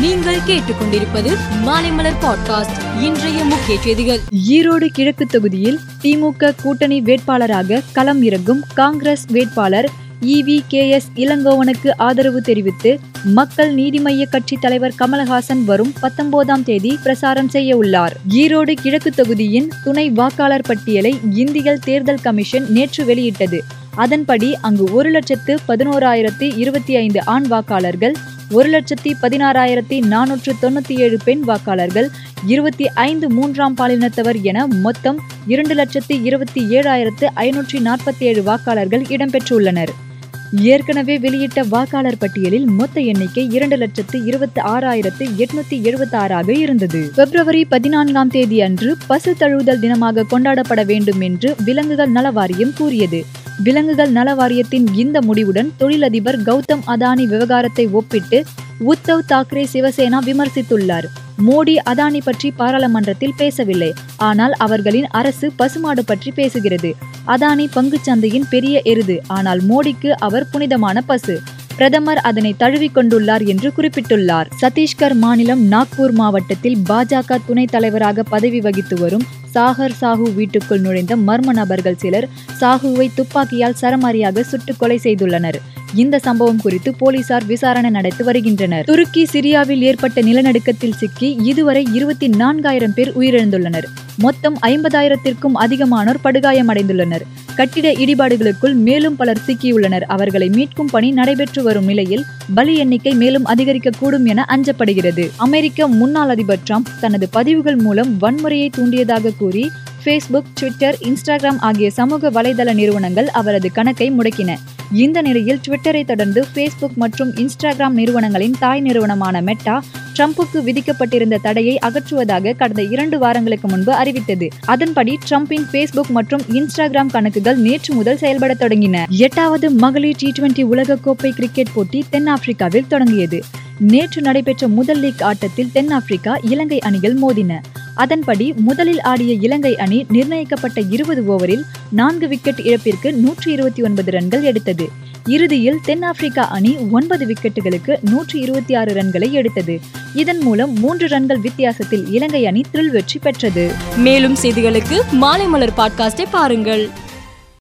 நீங்கள் கேட்டுக்கொண்டிருப்பது மாலைமலர் பாட்காஸ்ட் இன்றைய முக்கிய செய்திகள். ஈரோடு கிழக்கு தொகுதியில் திமுக கூட்டணி வேட்பாளராக களம் இறங்கும் காங்கிரஸ் வேட்பாளர் இவி கே எஸ் இளங்கோவனுக்கு ஆதரவு தெரிவித்து மக்கள் நீதி மய்ய கட்சி தலைவர் கமலஹாசன் வரும் பத்தொன்பதாம் தேதி பிரசாரம் செய்ய உள்ளார். ஈரோடு கிழக்கு தொகுதியின் துணை வாக்காளர் பட்டியலை இந்திய தேர்தல் கமிஷன் நேற்று வெளியிட்டது. அதன்படி அங்கு ஒரு லட்சத்து பதினோராயிரத்தி இருபத்தி ஐந்து ஆண் வாக்காளர்கள் ஒரு லட்சத்தி பதினாறாயிரத்தி நானூற்று தொண்ணூற்றி ஏழு பெண் வாக்காளர்கள் இருபத்தி ஐந்து மூன்றாம் பாலினத்தவர் என மொத்தம் இரண்டு லட்சத்தி இருபத்தி ஏழாயிரத்து ஐநூற்றி நாற்பத்தி ஏழு வாக்காளர்கள் இடம்பெற்றுள்ளனர். ஏற்கனவே வெளியிட்ட வாக்காளர் பட்டியலில் மொத்த எண்ணிக்கை இரண்டு லட்சத்து இருபத்தி ஆறாயிரத்து எட்நூத்தி எழுபத்தி ஆறாக இருந்தது. பிப்ரவரி பதினான்காம் தேதி அன்று பசு தழுவுதல் தினமாக கொண்டாடப்பட வேண்டும் என்று விலங்குகள் நல வாரியம் கூறியது. விலங்குகள் நல வாரியத்தின் இந்த முடிவுடன் தொழிலதிபர் கௌதம் அதானி விவகாரத்தை ஒப்பிட்டு உத்தவ் தாக்கரே சிவசேனா விமர்சித்துள்ளார். மோடி அதானி பற்றி பாராளுமன்றத்தில் பேசவில்லை. ஆனால் அவர்களின் அரசு பசுமாடு பற்றி பேசுகிறது. அதானி பங்குச்சந்தையின் பெரிய எருது. ஆனால் மோடிக்கு அவர் புனிதமான பசு. பிரதமர் அதனை தழுவிக்கொண்டுள்ளார் என்று குறிப்பிட்டுள்ளார். சத்தீஸ்கர் மாநிலம் நாக்பூர் மாவட்டத்தில் பாஜக துணைத் தலைவராக பதவி வகித்து வரும் சாகர் சாஹூ வீட்டுக்குள் நுழைந்த மர்ம நபர்கள் சிலர் சாஹுவை துப்பாக்கியால் சரமாரியாக சுட்டுக் கொலை செய்துள்ளனர். இந்த சம்பவம் குறித்து போலீசார் விசாரணை நடத்தி வருகின்றனர். துருக்கி சிரியாவில் ஏற்பட்ட நிலநடுக்கத்தில் சிக்கி இதுவரை இருபத்தி நான்காயிரம் பேர் உயிரிழந்துள்ளனர். மொத்தம் ஐம்பதாயிரத்திற்கும் அதிகமானோர் படுகாயமடைந்துள்ளனர். கட்டிட இடிபாடுகளுக்குள் மேலும் பலர் சிக்கியுள்ளனர். அவர்களை மீட்கும் பணி நடைபெற்று வரும் நிலையில் பலி எண்ணிக்கை மேலும் அதிகரிக்கக்கூடும் என அஞ்சப்படுகிறது. அமெரிக்க முன்னாள் அதிபர் டிரம்ப் தனது பதிவுகள் மூலம் வன்முறையை தூண்டியதாக கூறி ஃபேஸ்புக் ட்விட்டர் இன்ஸ்டாகிராம் ஆகிய சமூக வலைதள நிறுவனங்கள் அவரது கணக்கை முடக்கின. இந்த நிலையில் ட்விட்டரை தொடர்ந்து ஃபேஸ்புக் மற்றும் இன்ஸ்டாகிராம் நிறுவனங்களின் தாய் நிறுவனமான மெட்டா ட்ரம்புக்கு விதிக்கப்பட்டிருந்த தடையை அகற்றுவதாக கடந்த இரண்டு வாரங்களுக்கு முன்பு அறிவித்தது. அதன்படி ட்ரம்பின் ஃபேஸ்புக் மற்றும் இன்ஸ்டாகிராம் கணக்குகள் நேற்று முதல் செயல்பட தொடங்கின. எட்டாவது மகளிர் டி டுவெண்டி உலகக்கோப்பை கிரிக்கெட் போட்டி தென்னாப்பிரிக்காவில் தொடங்கியது. நேற்று நடைபெற்ற முதல் லீக் ஆட்டத்தில் தென்னாப்பிரிக்கா இலங்கை அணிகள் மோதின. அதன்படி முதலில் ஆடிய இலங்கை அணி நிர்ணயிக்கப்பட்ட இருபது ஓவரில் நான்கு விக்கெட் இழப்பிற்கு நூற்றி இருபத்தி ஒன்பது ரன்கள் எடுத்தது. இறுதியில் தென்னாப்பிரிக்கா அணி ஒன்பது விக்கெட்டுகளுக்கு நூற்றி இருபத்தி ஆறு ரன்களை எடுத்தது. இதன் மூலம் மூன்று ரன்கள் வித்தியாசத்தில் இலங்கை அணி த்ரில் வெற்றி பெற்றது. மேலும் செய்திகளுக்கு மாலை மலர் பாட்காஸ்டை பாருங்கள்.